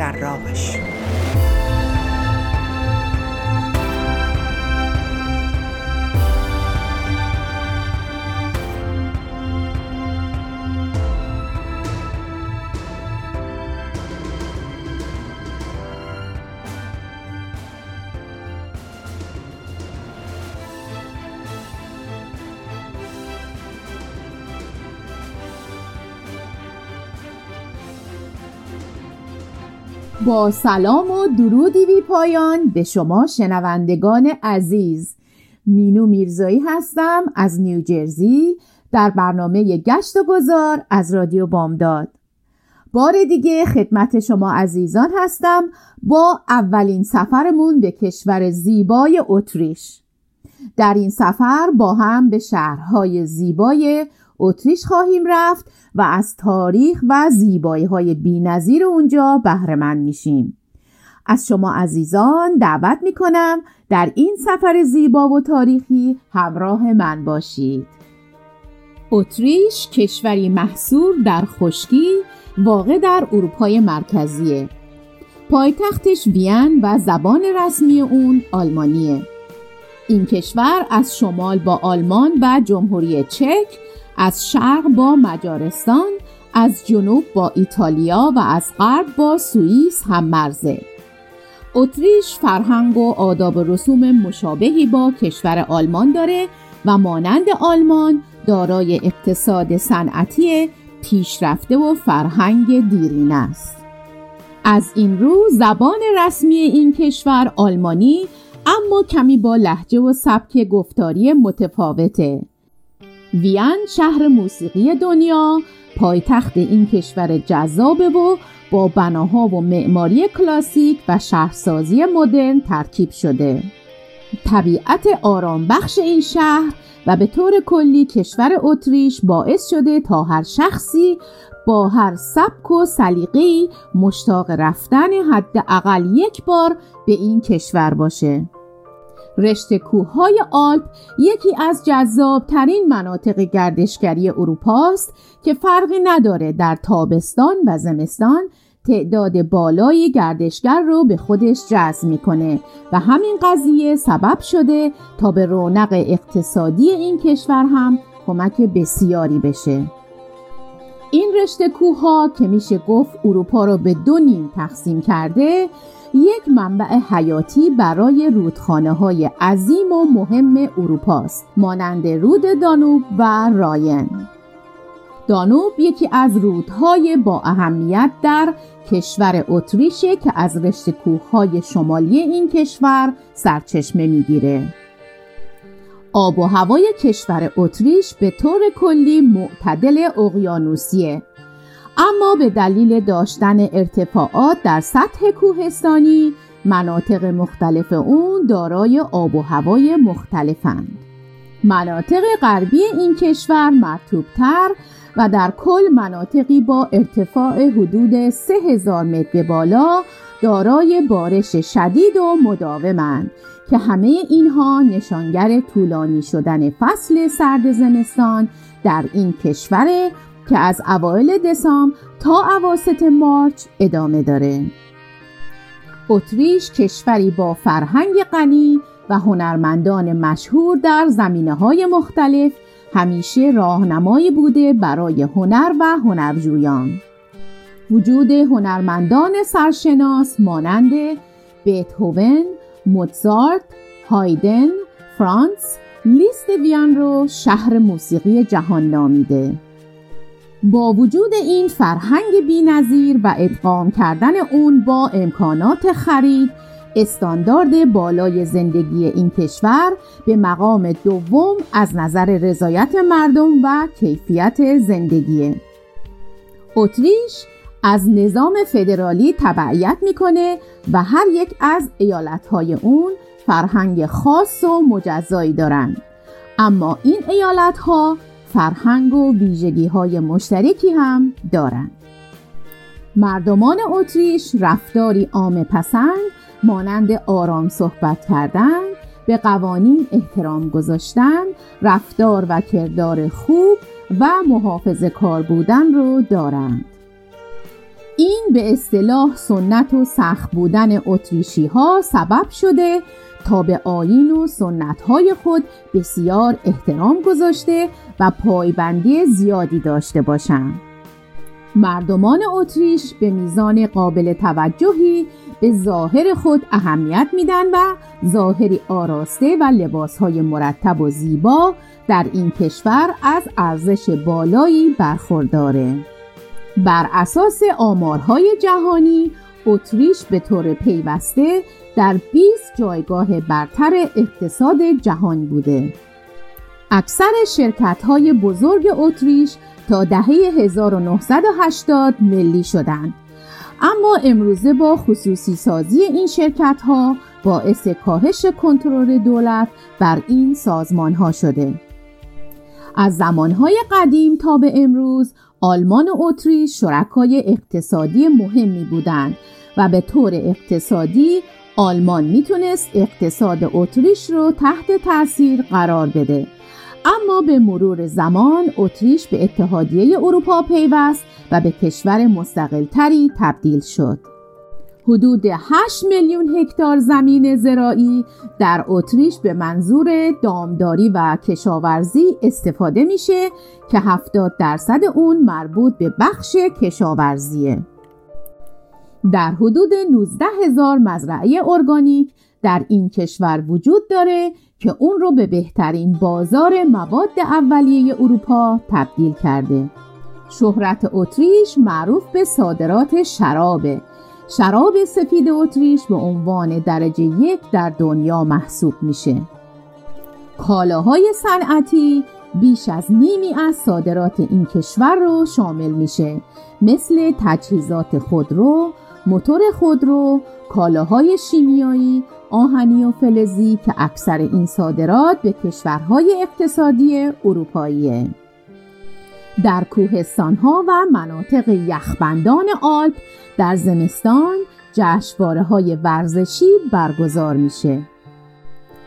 در راهش با سلام و درودی بی پایان به شما شنوندگان عزیز. مینو میرزایی هستم از نیوجرزی در برنامه گشت و گذار از رادیو بامداد. بار دیگه خدمت شما عزیزان هستم با اولین سفرمون به کشور زیبای اتریش. در این سفر با هم به شهرهای زیبای اتریش خواهیم رفت و از تاریخ و زیبایی های بی نظیر اونجا بهرهمند میشیم. از شما عزیزان دعوت می‌کنم در این سفر زیبا و تاریخی همراه من باشید. اتریش کشوری محصور در خشکی واقع در اروپای مرکزیه. پایتختش وین و زبان رسمی اون آلمانیه. این کشور از شمال با آلمان و جمهوری چک از شرق با مجارستان از جنوب با ایتالیا و از غرب با سوئیس هم مرزه. اتریش فرهنگ و آداب و رسوم مشابهی با کشور آلمان داره و مانند آلمان دارای اقتصاد صنعتی پیشرفته و فرهنگ دیرینه است. از این رو زبان رسمی این کشور آلمانی اما کمی با لحجه و سبک گفتاری متفاوته. وین شهر موسیقی دنیا پایتخت این کشور جذابه و با بناها و معماری کلاسیک و شهرسازی مدرن ترکیب شده. طبیعت آرام بخش این شهر و به طور کلی کشور اتریش باعث شده تا هر شخصی با هر سبک و سلیقه‌ای مشتاق رفتن حداقل یک بار به این کشور باشه. رشته کوههای آلپ یکی از جذابترین مناطق گردشگری اروپاست که فرقی نداره در تابستان و زمستان تعداد بالای گردشگر رو به خودش جذب می‌کنه و همین قضیه سبب شده تا به رونق اقتصادی این کشور هم کمک بسیاری بشه. این رشته کوه که میشه گفت اروپا رو به دو نیم تقسیم کرده یک منبع حیاتی برای رودخانه های عظیم و مهم اروپاست مانند رود دانوب و راین. دانوب یکی از رودهای با اهمیت در کشور اتریشه که از رشته کوههای شمالی این کشور سرچشمه می‌گیره. آب و هوای کشور اتریش به طور کلی معتدل اقیانوسیه. اما به دلیل داشتن ارتفاعات در سطح کوهستانی مناطق مختلف اون دارای آب و هوای مختلفند. مناطق غربی این کشور مرتوبتر و در کل مناطقی با ارتفاع حدود 3000 متر به بالا دارای بارش شدید و مداومند که همه اینها نشانگر طولانی شدن فصل سرد زمستان در این کشور که از اوایل دسامبر تا اواسط مارچ ادامه داره. اتریش کشوری با فرهنگ غنی و هنرمندان مشهور در زمینه های مختلف همیشه راهنمایی بوده برای هنر و هنرجویان. وجود هنرمندان سرشناس مانند بیتهوون، موتزارت، هایدن، فرانس لیست وین رو شهر موسیقی جهان نامیده. با وجود این فرهنگ بینظیر و ادغام کردن اون با امکانات خرید استاندارد بالای زندگی این کشور به مقام دوم از نظر رضایت مردم و کیفیت زندگی اتریش از نظام فدرالی تبعیت می‌کنه و هر یک از ایالتهای اون فرهنگ خاص و مجزایی دارند اما این ایالتها فرهنگ و ویژگی های مشترکی هم دارند. مردمان اتریش رفتاری عام پسند مانند آرام صحبت کردن به قوانین احترام گذاشتن رفتار و کردار خوب و محافظ کار بودن رو دارند. این به اصطلاح سنت و سخت بودن اتریشی ها سبب شده تا به آین و سنت های خود بسیار احترام گذاشته و پایبندی زیادی داشته باشند. مردمان اتریش به میزان قابل توجهی به ظاهر خود اهمیت میدن و ظاهری آراسته و لباسهای مرتب و زیبا در این کشور از ارزش بالایی برخورداره. بر اساس آمارهای جهانی اتریش به طور پیوسته در 20 جایگاه برتر اقتصاد جهان بوده. اکثر شرکت های بزرگ اتریش تا دهه 1980 ملی شدند. اما امروزه با خصوصی سازی این شرکت ها باعث کاهش کنترل دولت بر این سازمان ها شده. از زمانهای قدیم تا به امروز آلمان و اتریش شرکای اقتصادی مهمی بودند و به طور اقتصادی آلمان می‌تونست اقتصاد اتریش رو تحت تاثیر قرار بده اما به مرور زمان اتریش به اتحادیه اروپا پیوست و به کشور مستقلتری تبدیل شد حدود 8 میلیون هکتار زمین زراعی در اتریش به منظور دامداری و کشاورزی استفاده میشه که 70 درصد اون مربوط به بخش کشاورزیه. در حدود 19 هزار مزرعه ارگانیک در این کشور وجود داره که اون رو به بهترین بازار مواد اولیه اروپا تبدیل کرده. شهرت اتریش معروف به صادرات شرابه. شراب سفید اتریش به عنوان درجه یک در دنیا محسوب میشه. کالاهای صنعتی بیش از نیمی از صادرات این کشور رو شامل میشه. مثل تجهیزات خودرو، موتور خودرو، کالاهای شیمیایی، آهنی و فلزی که اکثر این صادرات به کشورهای اقتصادی اروپاییه. در کوهستانها و مناطق یخبندان آلپ در زمستان جشنواره های ورزشی برگزار میشه.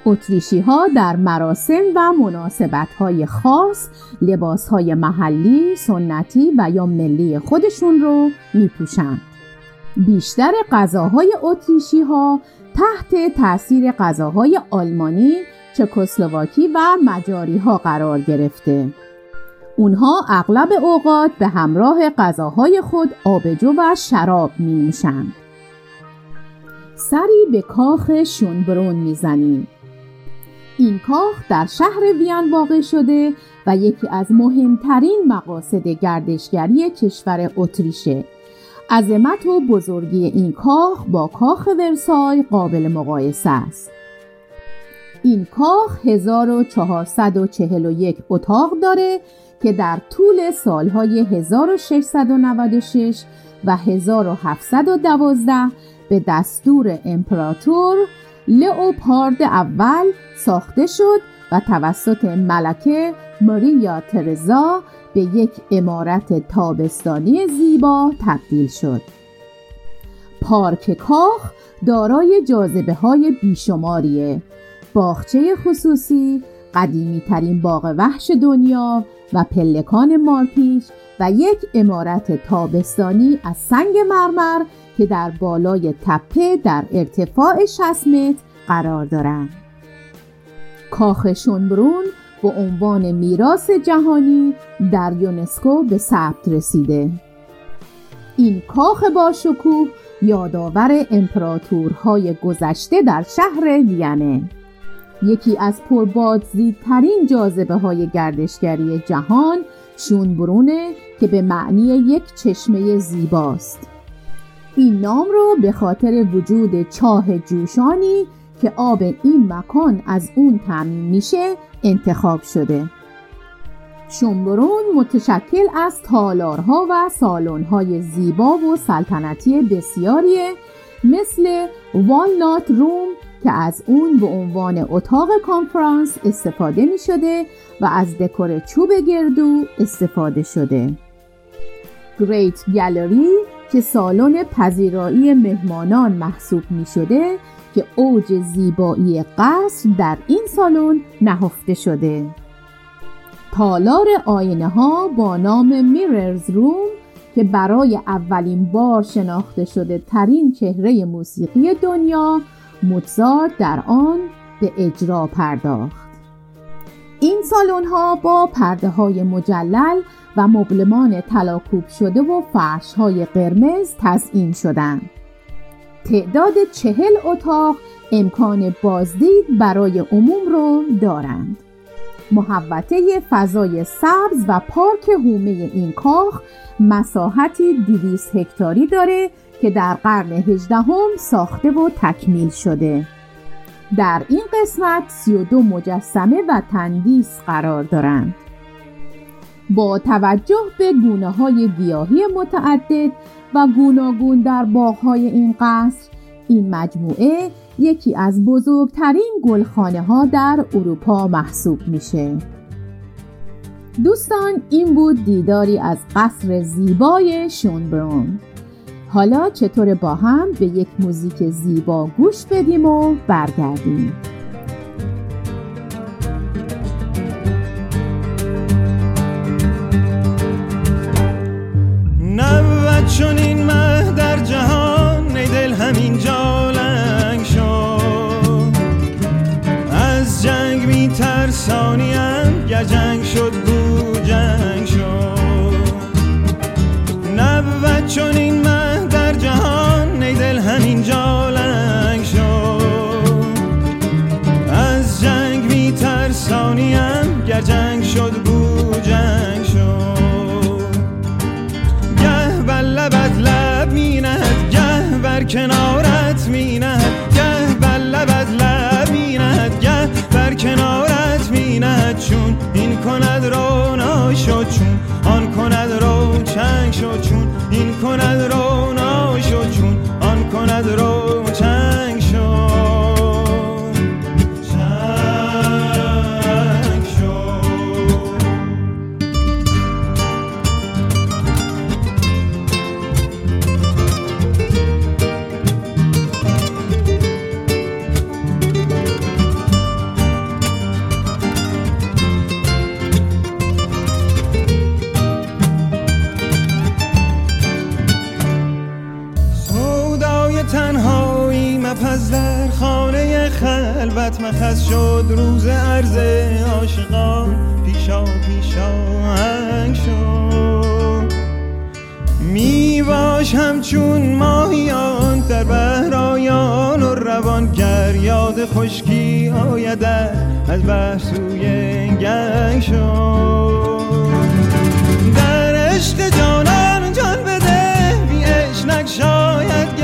اتریشی ها در مراسم و مناسبت های خاص لباس های محلی، سنتی و یا ملی خودشون رو میپوشند. بیشتر غذاهای اتریشی ها تحت تاثیر غذاهای آلمانی، چکسلواکی و مجاری ها قرار گرفته. اونها اغلب اوقات به همراه غذاهای خود آبجو و شراب می نوشند. سری به کاخ شونبرون می‌زنیم. این کاخ در شهر وین واقع شده و یکی از مهمترین مقاصد گردشگری کشور اتریشه. عظمت و بزرگی این کاخ با کاخ ورسای قابل مقایسه است. این کاخ 1441 اتاق داره که در طول سالهای 1696 و 1712 به دستور امپراتور لئوپارد اول ساخته شد و توسط ملکه ماریا ترزا به یک امارت تابستانی زیبا تبدیل شد. پارک کاخ دارای جاذبه های بیشماریه باغچه خصوصی قدیمی ترین باغ وحش دنیا و پلکان مارپیش و یک امارت تابستانی از سنگ مرمر که در بالای تپه در ارتفاع 60 متر قرار دارند. کاخ شونبرون به عنوان میراث جهانی در یونسکو به ثبت رسیده. این کاخ با شکوه یادآور امپراتورهای گذشته در شهر وینه. یکی از پربادزیدترین جاذبه های گردشگری جهان شونبرونه که به معنی یک چشمه زیباست این نام رو به خاطر وجود چاه جوشانی که آب این مکان از اون تامین میشه انتخاب شده. شنبرون متشکل از تالارها و سالن‌های زیبا و سلطنتی بسیاریه مثل والنات روم که از اون به عنوان اتاق کانفرانس استفاده می شده و از دکور چوب گردو استفاده شده. گریت گالری که سالن پذیرایی مهمانان محسوب می شده که اوج زیبایی قصر در این سالن نهفته شده تالار آینه ها با نام میررز روم که برای اولین بار شناخته شده ترین چهره موسیقی دنیا موتزارت در آن به اجرا پرداخت این سالن ها با پرده های مجلل و مبلمان طلاکوب شده و فرش های قرمز تزئین شدند. تعداد چهل اتاق امکان بازدید برای عموم رو دارند. محوطه فضای سبز و پارک هومه این کاخ مساحتی 200 هکتاری داره که در قرن هجدهم ساخته و تکمیل شده در این قسمت 32 مجسمه و تندیس قرار دارند با توجه به گونه های گیاهی متعدد و گوناگون در باغهای این قصر این مجموعه یکی از بزرگترین گلخانه ها در اروپا محسوب میشه. دوستان این بود دیداری از قصر زیبای شونبرون حالا چطور با هم به یک موزیک زیبا گوش بدیم و برگردیم؟ چون این مه در جهان ای دل همین جالنگ شد از جنگ می ترسانیم گر جنگ شد بو جنگ شد گه بر لبت لب می نهد گه بر کنارت می نهد. گه بر لبت لب می نهد گه بر کنارت می نهد. چون این کند رو شد چون آن کند رو چنگ شد چون کند رو شد چون آن کند رو مخص شد روز عرض عاشقان پیشا پیشا هنگ شد. می باش همچون ماهیان در بهرایان و روان گر یاد خشکی آیدت از بحر سوی گنگ شد. در عشق جانان جان بده بی عشق شاید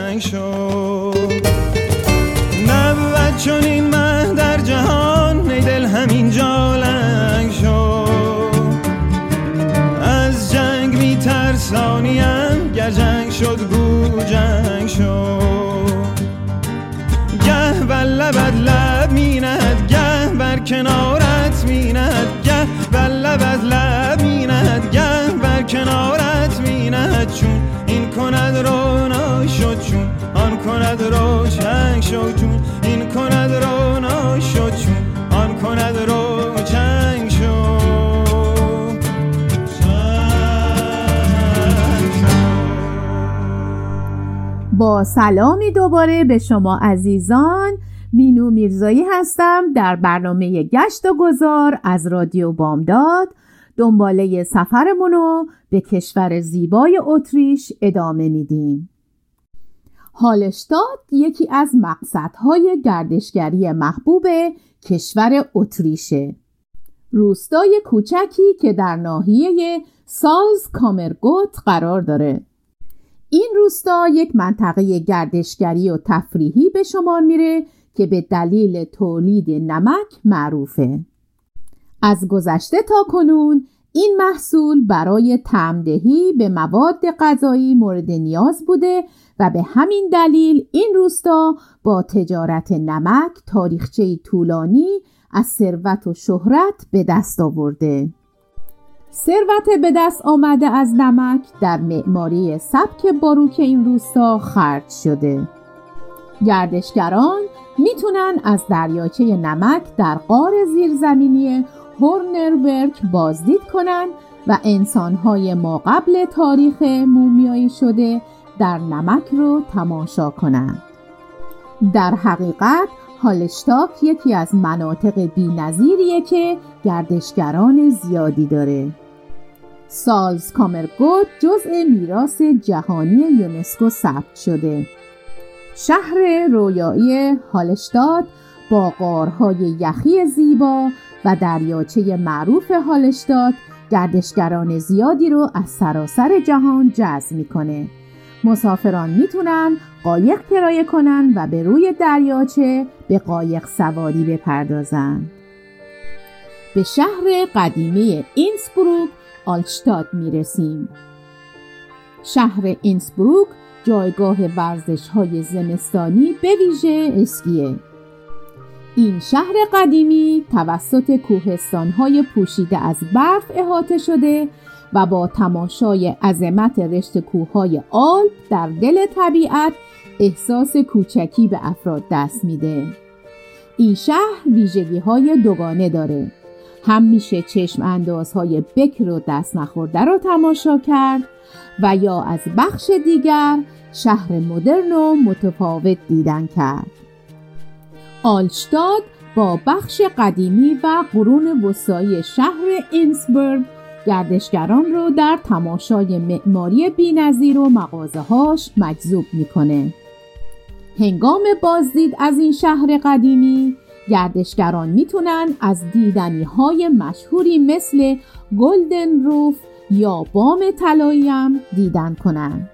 جنگ شد. نبود چون این مه در جهان ای دل همین جالنگ شد. از جنگ می ترسانیم گر جنگ شد گو جنگ شد. گه بر لبت لب می نهد گه بر کنارت می نهد گه بر لب از لب میند گه بر کنارت میند چون این کند رو شد چون آن کند چنگ شد چون. این کند رو شد چون آن کند چنگ شد با سلامی دوباره به شما عزیزان مینو میرزایی هستم در برنامه گشت و گذار از رادیو بامداد. دنباله سفرمون رو به کشور زیبای اتریش ادامه میدیم. هالشتاد یکی از مقصدهای گردشگری محبوب کشور اتریشه. روستای کوچکی که در ناحیه سالز کامرگوت قرار داره. این روستا یک منطقه گردشگری و تفریحی به شمار میره که به دلیل تولید نمک معروفه. از گذشته تا کنون این محصول برای تمدهی به مواد غذایی مورد نیاز بوده و به همین دلیل این روستا با تجارت نمک تاریخچه طولانی از ثروت و شهرت به دست آورده. ثروت به دست آمده از نمک در معماری سبک باروک این روستا خرج شده. گردشگران می‌تونن از دریاچه نمک در قار زیرزمینی هورنربرگ بازدید کنند و انسانهای ما قبل تاریخ مومیایی شده در نمک رو تماشا کنند. در حقیقت هالشتاک یکی از مناطق بینظیریه که گردشگران زیادی داره. سالز کامرگوت جزء میراث جهانی یونسکو ثبت شده. شهر رویایی هالشتاد با قارهای یخی زیبا و دریاچه معروف هالشتاد گردشگران زیادی رو از سراسر جهان جذب می‌کنه. مسافران می‌تونن قایق کرایه کنن و به روی دریاچه به قایق سواری بپردازن. به شهر قدیمی اینسبروک آلشتاد می‌رسیم. شهر اینسبروک جایگاه ورزش های زمستانی به ویژه اسکیه. این شهر قدیمی توسط کوهستان های پوشیده از برف احاطه شده و با تماشای عظمت رشت کوههای آلپ در دل طبیعت احساس کوچکی به افراد دست میده. این شهر ویژگی های دوگانه داره. هم میشه چشم اندازهای بکر و دست نخورده رو تماشا کرد و یا از بخش دیگر شهر مدرن و متفاوت دیدن کرد. آلشتاد با بخش قدیمی و قرون وسایی شهر اینسبرگ گردشگران رو در تماشای معماری بینظیر و مغازه‌هاش مجذوب می‌کنه. هنگام بازدید از این شهر قدیمی گردشگران می‌تونن از دیدنی های مشهوری مثل گلدن روف یا بام طلایی دیدن کنند.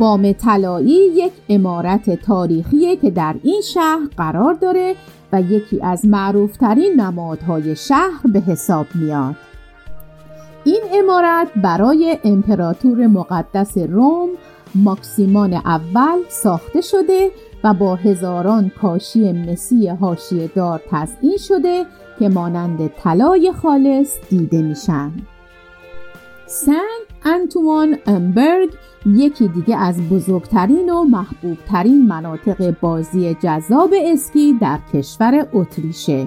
بام طلایی یک امارت تاریخیه که در این شهر قرار داره و یکی از معروفترین نمادهای شهر به حساب میاد. این امارت برای امپراتور مقدس روم ماکسیمان اول ساخته شده و با هزاران کاشی مسی هاشیه دار تزئین شده که مانند طلای خالص دیده میشن. سنت آنتون ام آلبرگ یکی دیگه از بزرگترین و محبوبترین مناطق بازی جذاب اسکی در کشور اتریشه.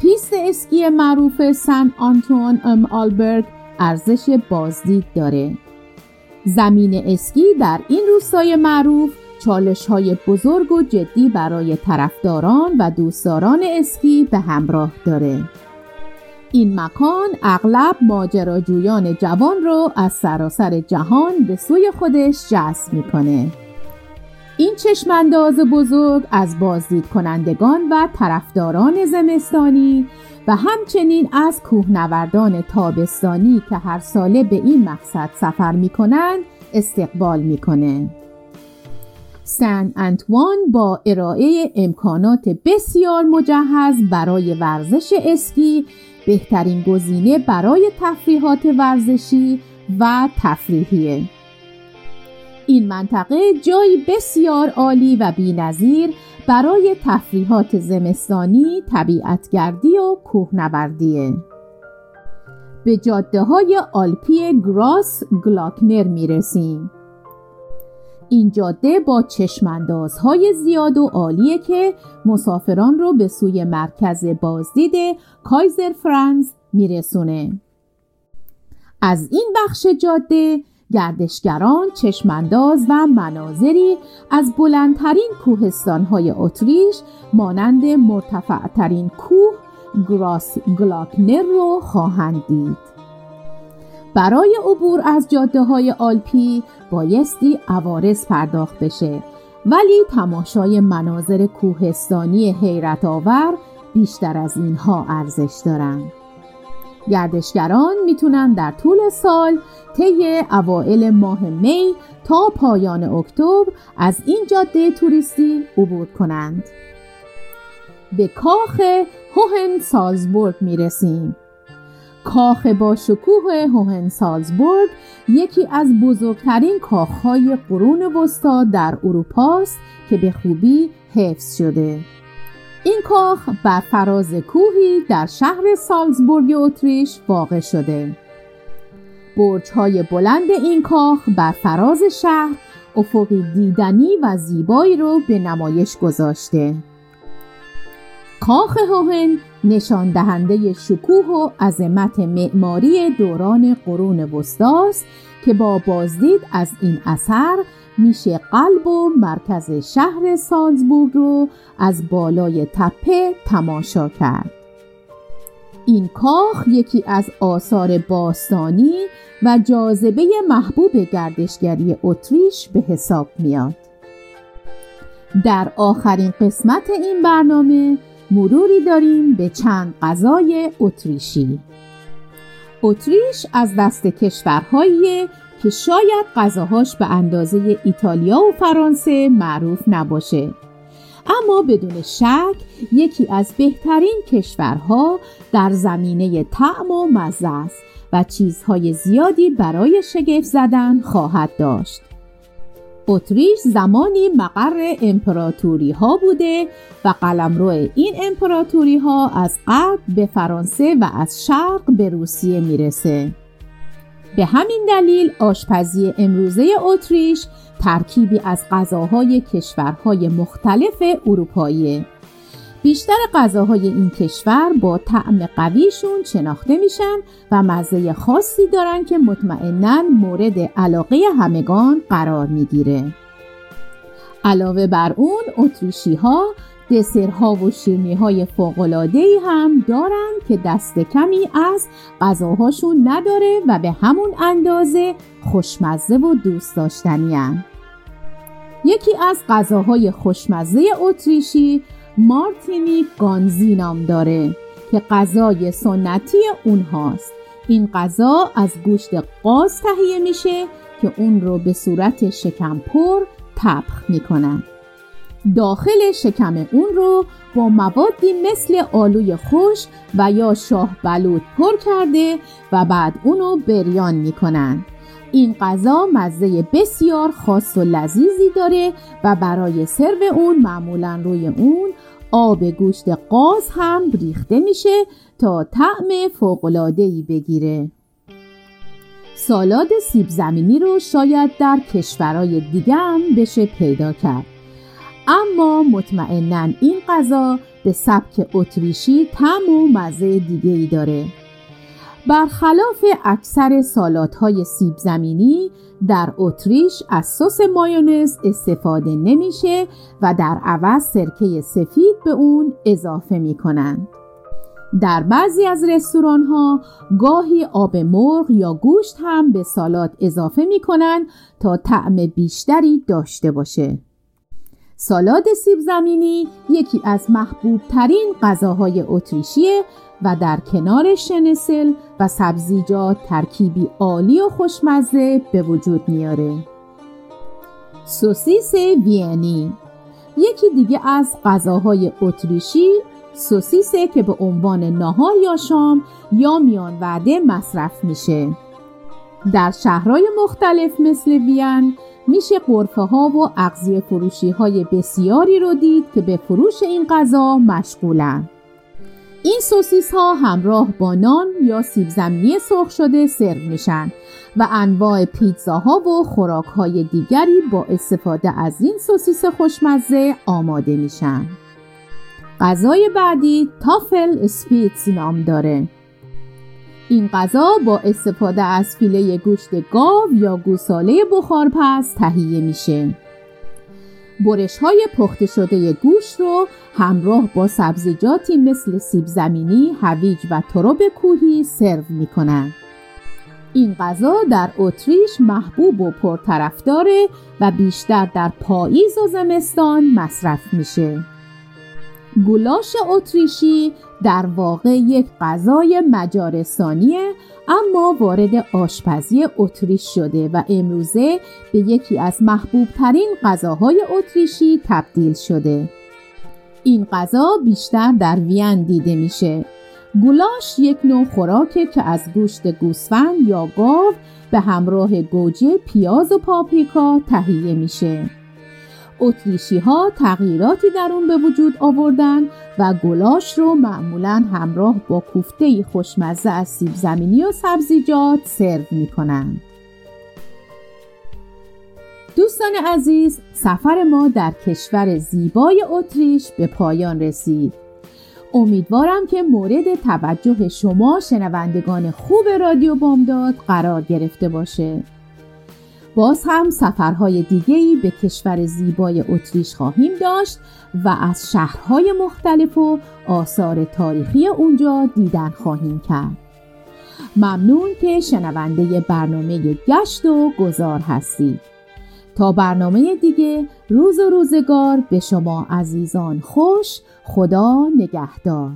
پیست اسکی معروف سن آنتون ام آلبرگ ارزش بازدید داره. زمین اسکی در این روستای معروف چالش های بزرگ و جدی برای طرفداران و دوستداران اسکی به همراه داره. این مکان اغلب ماجراجویان جوان رو از سراسر جهان به سوی خودش جذب می‌کنه. این چشمانداز بزرگ از بازدید کنندگان و طرفداران زمستانی و همچنین از کوهنوردان تابستانی که هر ساله به این مقصد سفر می‌کنند استقبال می‌کنه. سن انتوان با ارائه امکانات بسیار مجهز برای ورزش اسکی بهترین گزینه برای تفریحات ورزشی و تفریحیه این منطقه جایی بسیار عالی و بینظیر برای تفریحات زمستانی، طبیعتگردی و کوهنوردیه. به جاده های آلپی گراس گلاکنر می رسیم. این جاده با چشماندازهای زیاد و عالیه که مسافران رو به سوی مرکز بازدید کایزر فرانز میرسونه. از این بخش جاده گردشگران چشمانداز و مناظری از بلندترین کوهستانهای اتریش مانند مرتفعترین کوه گراس گلاکنر رو خواهند دید. برای عبور از جاده های آلپی بایستی عوارض پرداخت بشه ولی تماشای مناظر کوهستانی حیرت آور بیشتر از اینها ارزش دارند. گردشگران می‌تونن در طول سال طی اوائل ماه می تا پایان اکتبر از این جاده توریستی عبور کنند. به کاخ هوهن سالزبورگ می‌رسیم. کاخ با شکوه هوهن سالزبورگ یکی از بزرگترین کاخهای قرون وسطا در اروپاست که به خوبی حفظ شده. این کاخ بر فراز کوهی در شهر سالزبورگ اتریش واقع شده. برج های بلند این کاخ بر فراز شهر افقی دیدنی و زیبایی رو به نمایش گذاشته. کاخ هوهن نشان دهنده شکوه و عظمت معماری دوران قرون وسطاست که با بازدید از این اثر میشه قلب و مرکز شهر سالزبورگ رو از بالای تپه تماشا کرد. این کاخ یکی از آثار باستانی و جاذبه محبوب گردشگری اتریش به حساب میاد. در آخرین قسمت این برنامه مروری داریم به چند غذای اتریشی. اتریش از دست کشورهایی که شاید غذاهاش به اندازه ایتالیا و فرانسه معروف نباشه اما بدون شک یکی از بهترین کشورها در زمینه طعم و مزه است و چیزهای زیادی برای شگفت زدن خواهد داشت اتریش زمانی مقر امپراتوری ها بوده و قلمرو این امپراتوری ها از غرب به فرانسه و از شرق به روسیه می‌رسه. به همین دلیل آشپزی امروزه اتریش ترکیبی از غذاهای کشورهای مختلف اروپایی بیشتر غذاهای این کشور با طعم قویشون شناخته میشن و مزه خاصی دارن که مطمئنا مورد علاقه همگان قرار می‌گیره. علاوه بر اون اتریشی ها دسرها و شیرنی های ای هم دارن که دست کمی از غذاهاشون نداره و به همون اندازه خوشمزه و دوست داشتنی هم. یکی از غذاهای خوشمزه اتریشی مارتینی گانزی نام داره که غذای سنتی اونهاست. این غذا از گوشت قاز تهیه میشه که اون رو به صورت شکمپر تبخ می‌کنن. داخل شکم اون رو با موادی مثل آلوی خوش و یا شاه بلوط پر کرده و بعد اونو بریان می‌کنن. این غذا مزه بسیار خاص و لذیذی داره و برای سرو اون معمولا روی اون آب گوشت قاز هم ریخته میشه تا طعم فوقلادهی بگیره. سالاد سیب زمینی رو شاید در کشورهای دیگه هم بشه پیدا کرد. اما مطمئنا این غذا به سبک اتریشی طعم و مزه دیگه ای داره. برخلاف اکثر سالادهای سیب زمینی در اتریش از سس مایونز استفاده نمیشه و در عوض سرکه سفید به اون اضافه می کنند. در بعضی از رستوران ها گاهی آب مرغ یا گوشت هم به سالاد اضافه می کنند تا طعم بیشتری داشته باشه. سالاد سیب زمینی یکی از محبوب ترین غذاهای اتریشیه و در کنار شنسل و سبزیجات ترکیبی عالی و خوشمزه به وجود میاره. سوسیس وینی یکی دیگه از غذاهای اتریشی سوسیسه که به عنوان ناهار یا شام یا میان وعده مصرف میشه. در شهرهای مختلف مثل وین میشه قرفه ها و اغذیه فروشی های بسیاری رو دید که به فروش این غذا مشغولن. این سوسیس ها همراه با نان یا سیب زمینی سرخ شده سرو میشن و انواع پیتزاها و خوراک های دیگری با استفاده از این سوسیس خوشمزه آماده میشن. غذای بعدی تافل اسپیتز نام داره. این غذا با استفاده از فیله گوشت گاو یا گوساله بخارپز تهیه میشه. برش های پخته شده گوش رو همراه با سبزیجاتی مثل سیب زمینی، هویج و تروب کوهی سرو می‌کنن. این غذا در اتریش محبوب و پرطرفداره و بیشتر در پاییز و زمستان مصرف میشه. گولاش اتریشی در واقع یک غذای مجارستانیه اما وارد آشپزی اتریش شده و امروزه به یکی از محبوب ترین غذاهای اتریشی تبدیل شده. این غذا بیشتر در وین دیده میشه. گولاش یک نوع خوراکه که از گوشت گوسفند یا گاو به همراه گوجه، پیاز و پاپریکا تهیه میشه. اتریشی ها تغییراتی در اون به وجود آوردن و گلاش رو معمولا همراه با کوفته خوشمزه از سیب زمینی و سبزیجات سرو می‌کنن. دوستان عزیز سفر ما در کشور زیبای اتریش به پایان رسید. امیدوارم که مورد توجه شما شنوندگان خوب رادیو بامداد قرار گرفته باشه. باز هم سفرهای دیگهی به کشور زیبای اتریش خواهیم داشت و از شهرهای مختلف و آثار تاریخی اونجا دیدن خواهیم کرد. ممنون که شنونده برنامه گشت و گذار هستید. تا برنامه دیگه روز و روزگار به شما عزیزان خوش خدا نگهدار